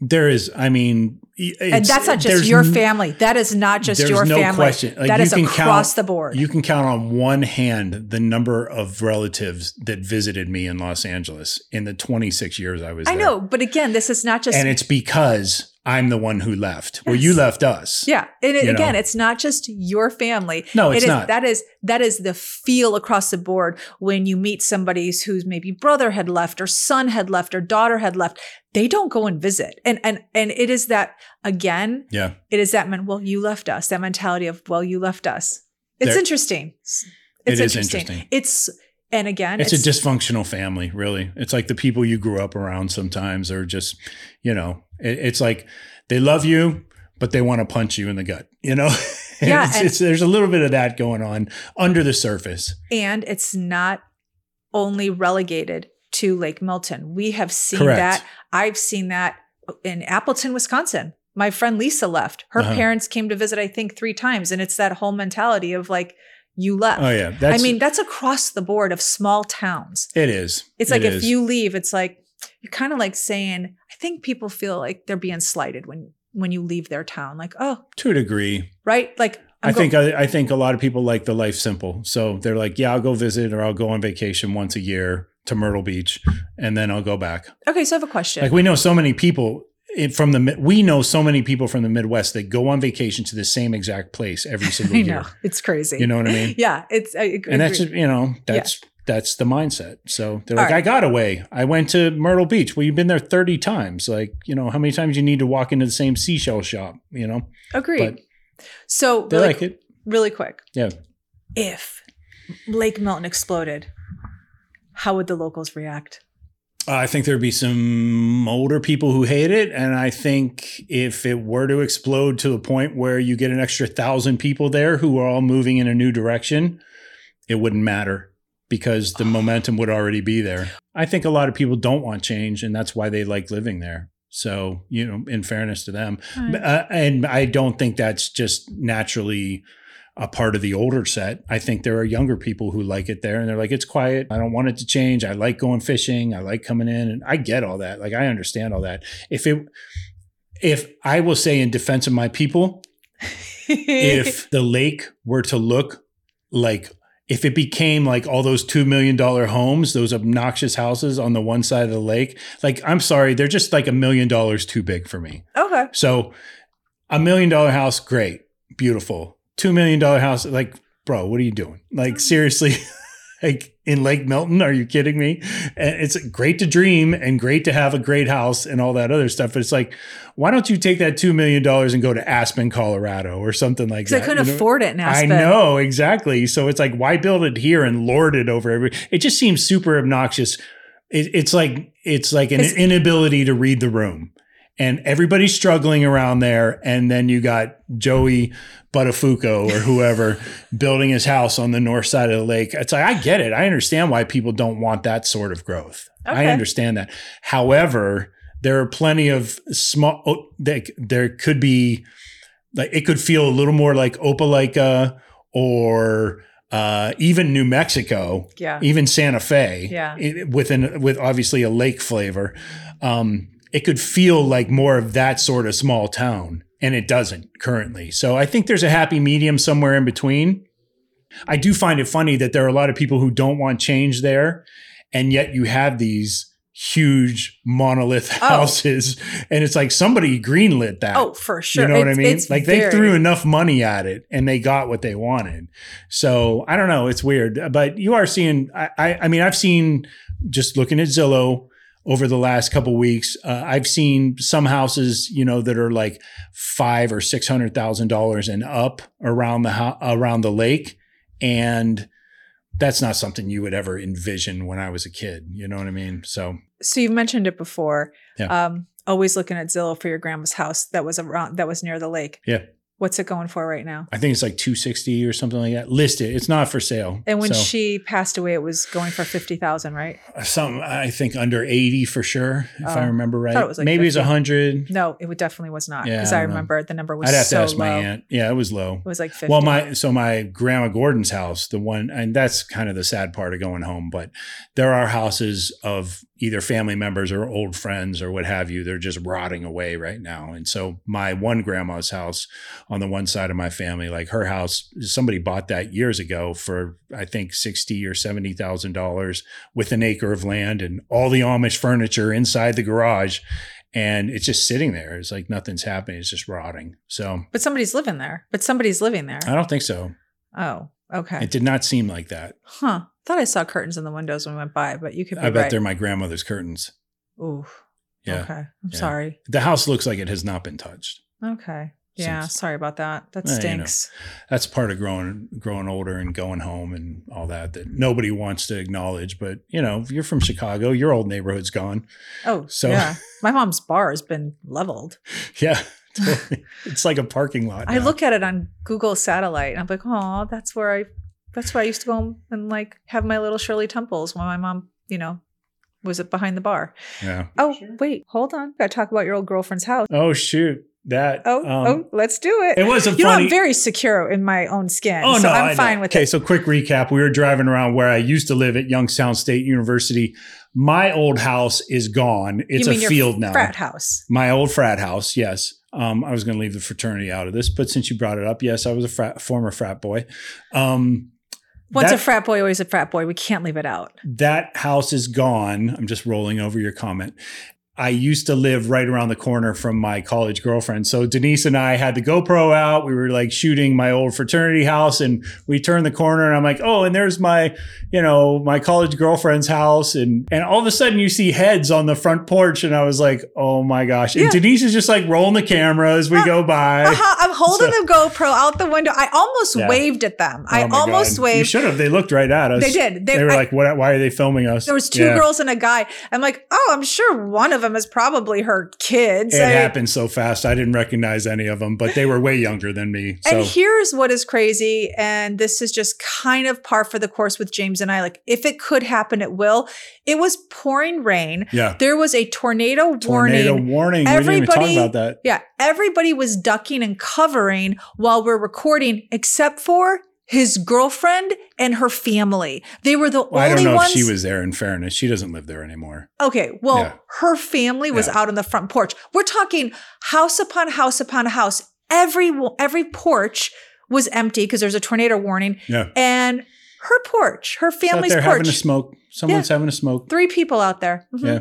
There is, I mean, and that's not just your family. That is not just there's your no family. question. Like, that you is can across count- the board. You can count on one hand the number of relatives that visited me in Los Angeles in the 26 years I was I there. know, but again, this is not just And it's because I'm the one who left. Well, Yes. you left us. Yeah. And it, again, know? it's not just your family. No, It it is, not. That is that is the feel across the board when you meet somebody whose maybe brother had left or son had left or daughter had left. They don't go and visit. And and and it is that again, Yeah. it is that man, well, you left us. That mentality of, well, you left us. It's There- interesting. It's It is interesting. interesting. It's and again, It's, a dysfunctional family, really. It's like the people you grew up around sometimes are just, you know, it, it's like they love you, but they want to punch you in the gut, you know? Yeah, it's, and- it's, there's a little bit of that going on under the surface. and it's not only relegated to Lake Milton. We have seen Correct. that. I've seen that in Appleton, Wisconsin. My friend Lisa left. Her Uh-huh. parents came to visit, I think, three times. And it's that whole mentality of like, you left. Oh, yeah. That's, I mean, that's across the board of small towns. it is. It's like It if is. you leave, it's like you're kind of like saying, I think people feel like they're being slighted when when you leave their town. Like, oh, to a degree, right? Like I'm I go- think I, I think a lot of people like the life simple. So they're like, yeah, I'll go visit or I'll go on vacation once a year to Myrtle Beach, and then I'll go back. Okay, so I have a question. Like we know so many people in- from the we know so many people from the Midwest that go on vacation to the same exact place every single I year. know. It's crazy. You know what I mean? Yeah, it's I, ag- And that's just, you know that's that's the mindset. So they're All like, right. I got away. I went to Myrtle Beach. Well, you've been there 30 times. Like, you know, how many times you need to walk into the same seashell shop, you know? Agreed. But so they really, like it. really quick, Yeah. if Lake Milton exploded, how would the locals react? I think there'd be some older people who hate it. And I think if it were to explode to a point where you get an extra thousand people there who are all moving in a new direction, it wouldn't matter because the momentum would already be there. I think a lot of people don't want change, and that's why they like living there. So, you know, in fairness to them. Right. Uh, and I don't think that's just naturally a part of the older set. I think there are younger people who like it there and they're like, it's quiet. I don't want it to change. I like going fishing. I like coming in and I get all that. Like I understand all that. If it, if I will say in defense of my people, if the lake were to look like if it became like all those $2 million homes, those obnoxious houses on the one side of the lake, like, I'm sorry, they're just like a million dollars too big for me. okay. So a million dollar house, great, beautiful. Two million dollar house, like, bro, what are you doing? Like, mm-hmm. seriously, like in Lake Milton, are you kidding me? And it's great to dream and great to have a great house and all that other stuff. But it's like, why don't you take that two million dollars and go to Aspen, Colorado, or something like Because that? I couldn't you know? afford it in Aspen. I know exactly. So it's like, why build it here and lord it over every? It just seems super obnoxious. It, it's like it's like an It's- inability to read the room, and everybody's struggling around there. And then you got Joey Buttafuoco or whoever building his house on the north side of the lake. It's like I get it. I understand why people don't want that sort of growth. I understand that. However, there are plenty of small. Oh, there, there could be like it could feel a little more like Opelika or uh, even New Mexico, Yeah. even Santa Fe, Yeah. it- with an with obviously a lake flavor. Um, it could feel like more of that sort of small town, and it doesn't currently. So I think there's a happy medium somewhere in between. I do find it funny that there are a lot of people who don't want change there, and yet you have these huge monolith Oh. houses, and it's like somebody greenlit that. Oh, for sure. You know what I mean? it's Like they threw enough money at it and they got what they wanted. So I don't know. It's weird, but you are seeing. I, I, I mean, I've seen just looking at Zillow over the last couple weeks. Uh, I've seen some houses, you know, that are like five or six hundred thousand dollars and up around the ho- around the lake, and that's not something you would ever envision when I was a kid. You know what I mean? So So you've mentioned it before. Yeah. Um, always looking at Zillow for your grandma's house that was around that was near the lake. Yeah. What's it going for right now? I think it's like two sixty or something like that. Listed. It's not for sale. And when So- she passed away, it was going for fifty thousand, right? Some I think under 80 for sure, if I Oh, remember right. thought it was like Maybe it's 50. 100. No, it would definitely was not Yeah, because I I, don't know. remember the number was I'd have so to ask low. my aunt. Yeah, it was low. It was like fifty. Well, my so my grandma Gordon's house, the one, and that's kind of the sad part of going home. But there are houses of either family members or old friends or what have you. They're just rotting away right now. And so my one grandma's house on the one side of my family, like her house, somebody bought that years ago for I think sixty or seventy thousand dollars with an acre of land and all the Amish furniture inside the garage. And it's just sitting there. It's like nothing's happening. It's just rotting. So but somebody's living there. But somebody's living there. I don't think so. oh, okay. It did not seem like that. huh. Thought I saw curtains in the windows when we went by, but you could be I bet right. they're my grandmother's curtains. Ooh. Yeah. Okay. I'm Yeah. sorry. The house looks like it has not been touched. Okay. Yeah. Since- sorry about that. That Eh, you know. stinks. That's part of growing growing older and going home and all that that nobody wants to acknowledge. But you know, if you're from Chicago, your old neighborhood's gone. Oh, So- yeah. My mom's bar has been leveled. Yeah. totally. it's like a parking lot. I look at it on Google Satellite and I'm like, oh, that's where I, that's why I used to go home and like have my little Shirley Temples when my mom, you know, was behind the bar. Yeah. Oh, wait, hold on. Got to talk about your old girlfriend's house. Oh shoot. That Oh, um, oh, let's do it. it was a you know, I'm very secure in my own skin. Oh so no, I'm I know. fine with okay, it. so quick recap. We were driving around where I used to live at Youngstown State University. My old house is gone. It's you a mean your field now. Frat house. My old frat house, yes. Um, I was going to leave the fraternity out of this, but since you brought it up, yes, I was a frat, former frat boy. Um, Once that, a frat boy, always a frat boy. We can't leave it out. that house is gone. I'm just rolling over your comment. I used to live right around the corner from my college girlfriend. So Denise and I had the GoPro out. We were like shooting my old fraternity house and we turned the corner and I'm like, oh, and there's my, you know, my college girlfriend's house. And and all of a sudden you see heads on the front porch. And I was like, oh my gosh. And Yeah. Denise is just like rolling the camera as we go by. Uh-huh, I'm holding So- the GoPro out the window. I almost Yeah. waved at them. I Oh my almost God. You waved. should have. They looked right at us. They did. They, They- were I- like, what, why are they filming us? There was two Yeah. girls and a guy. I'm like, oh, I'm sure one of them is probably her kids. It I- happened so fast. I didn't recognize any of them, but they were way younger than me. So And here's what is crazy, and this is just kind of par for the course with James and I. Like, if it could happen, it will. It was pouring rain. yeah. There was a tornado, Tornado warning. warning. we didn't even Everybody- talk about that. Yeah, everybody was ducking and covering while we're recording, except for his girlfriend and her family. They were the Well, I only don't know ones. if she was there. In fairness, she doesn't live there anymore. Okay, well, Yeah. her family was Yeah. out on the front porch. We're talking house upon house upon house. Every every porch was empty because there's a tornado warning, Yeah. and her porch, her She's out family's there having a porch. smoke. Someone's having a smoke. Three people out there. Mhm. Yeah.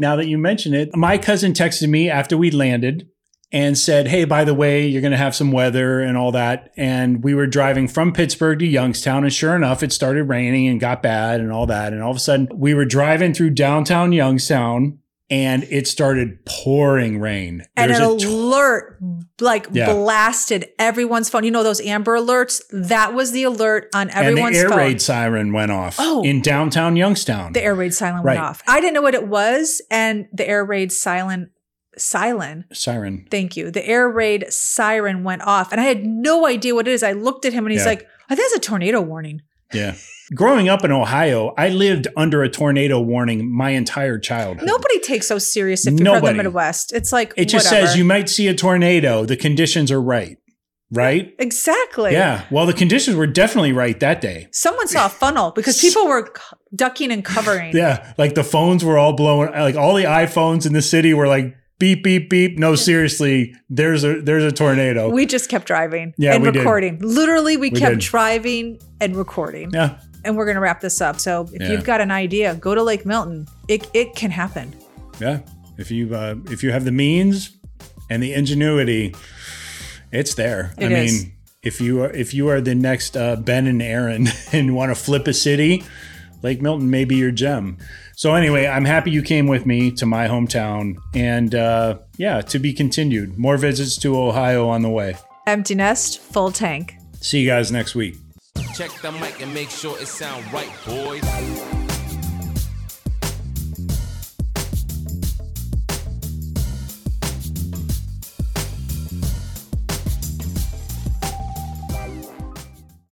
Now that you mention it, my cousin texted me after we landed and said, Hey, by the way, you're going to have some weather and all that. And we were driving from Pittsburgh to Youngstown. And sure enough, it started raining and got bad and all that. And all of a sudden, we were driving through downtown Youngstown and it started pouring rain. And There's an t- alert like Yeah. blasted everyone's phone. You know those Amber alerts? That was the alert on everyone's phone. and the air phone. raid siren went off Oh. in downtown Youngstown. the air raid siren Right. went off. I didn't know what it was, and the air raid silent silent siren. Thank you. The air raid siren went off, and I had no idea what it is. I looked at him, and he's Yeah. like, oh, "I think it's a tornado warning." Yeah. Growing up in Ohio, I lived under a tornado warning my entire childhood. Nobody takes so serious if you're from the Midwest. It's like It just whatever. says you might see a tornado. The conditions are right. Right? exactly. Yeah. Well, the conditions were definitely right that day. Someone saw a funnel because people were ducking and covering. Yeah. Like the phones were all blowing like all the iPhones in the city were like beep beep beep. No, seriously, there's a there's a tornado. We just kept driving Yeah, and we did. recording. Literally, we, We kept did. driving and recording. yeah. And we're gonna wrap this up. So if Yeah. you've got an idea, go to Lake Milton. It it can happen. Yeah. If you uh, if you have the means and the ingenuity, it's there. I It mean, is. if you are if you are the next uh, Ben and Erin and want to flip a city, Lake Milton may be your gem. So anyway, I'm happy you came with me to my hometown, and uh, yeah, to be continued. More visits to Ohio on the way. Empty nest, full tank. See you guys next week. Check the mic and make sure it sound right, boys.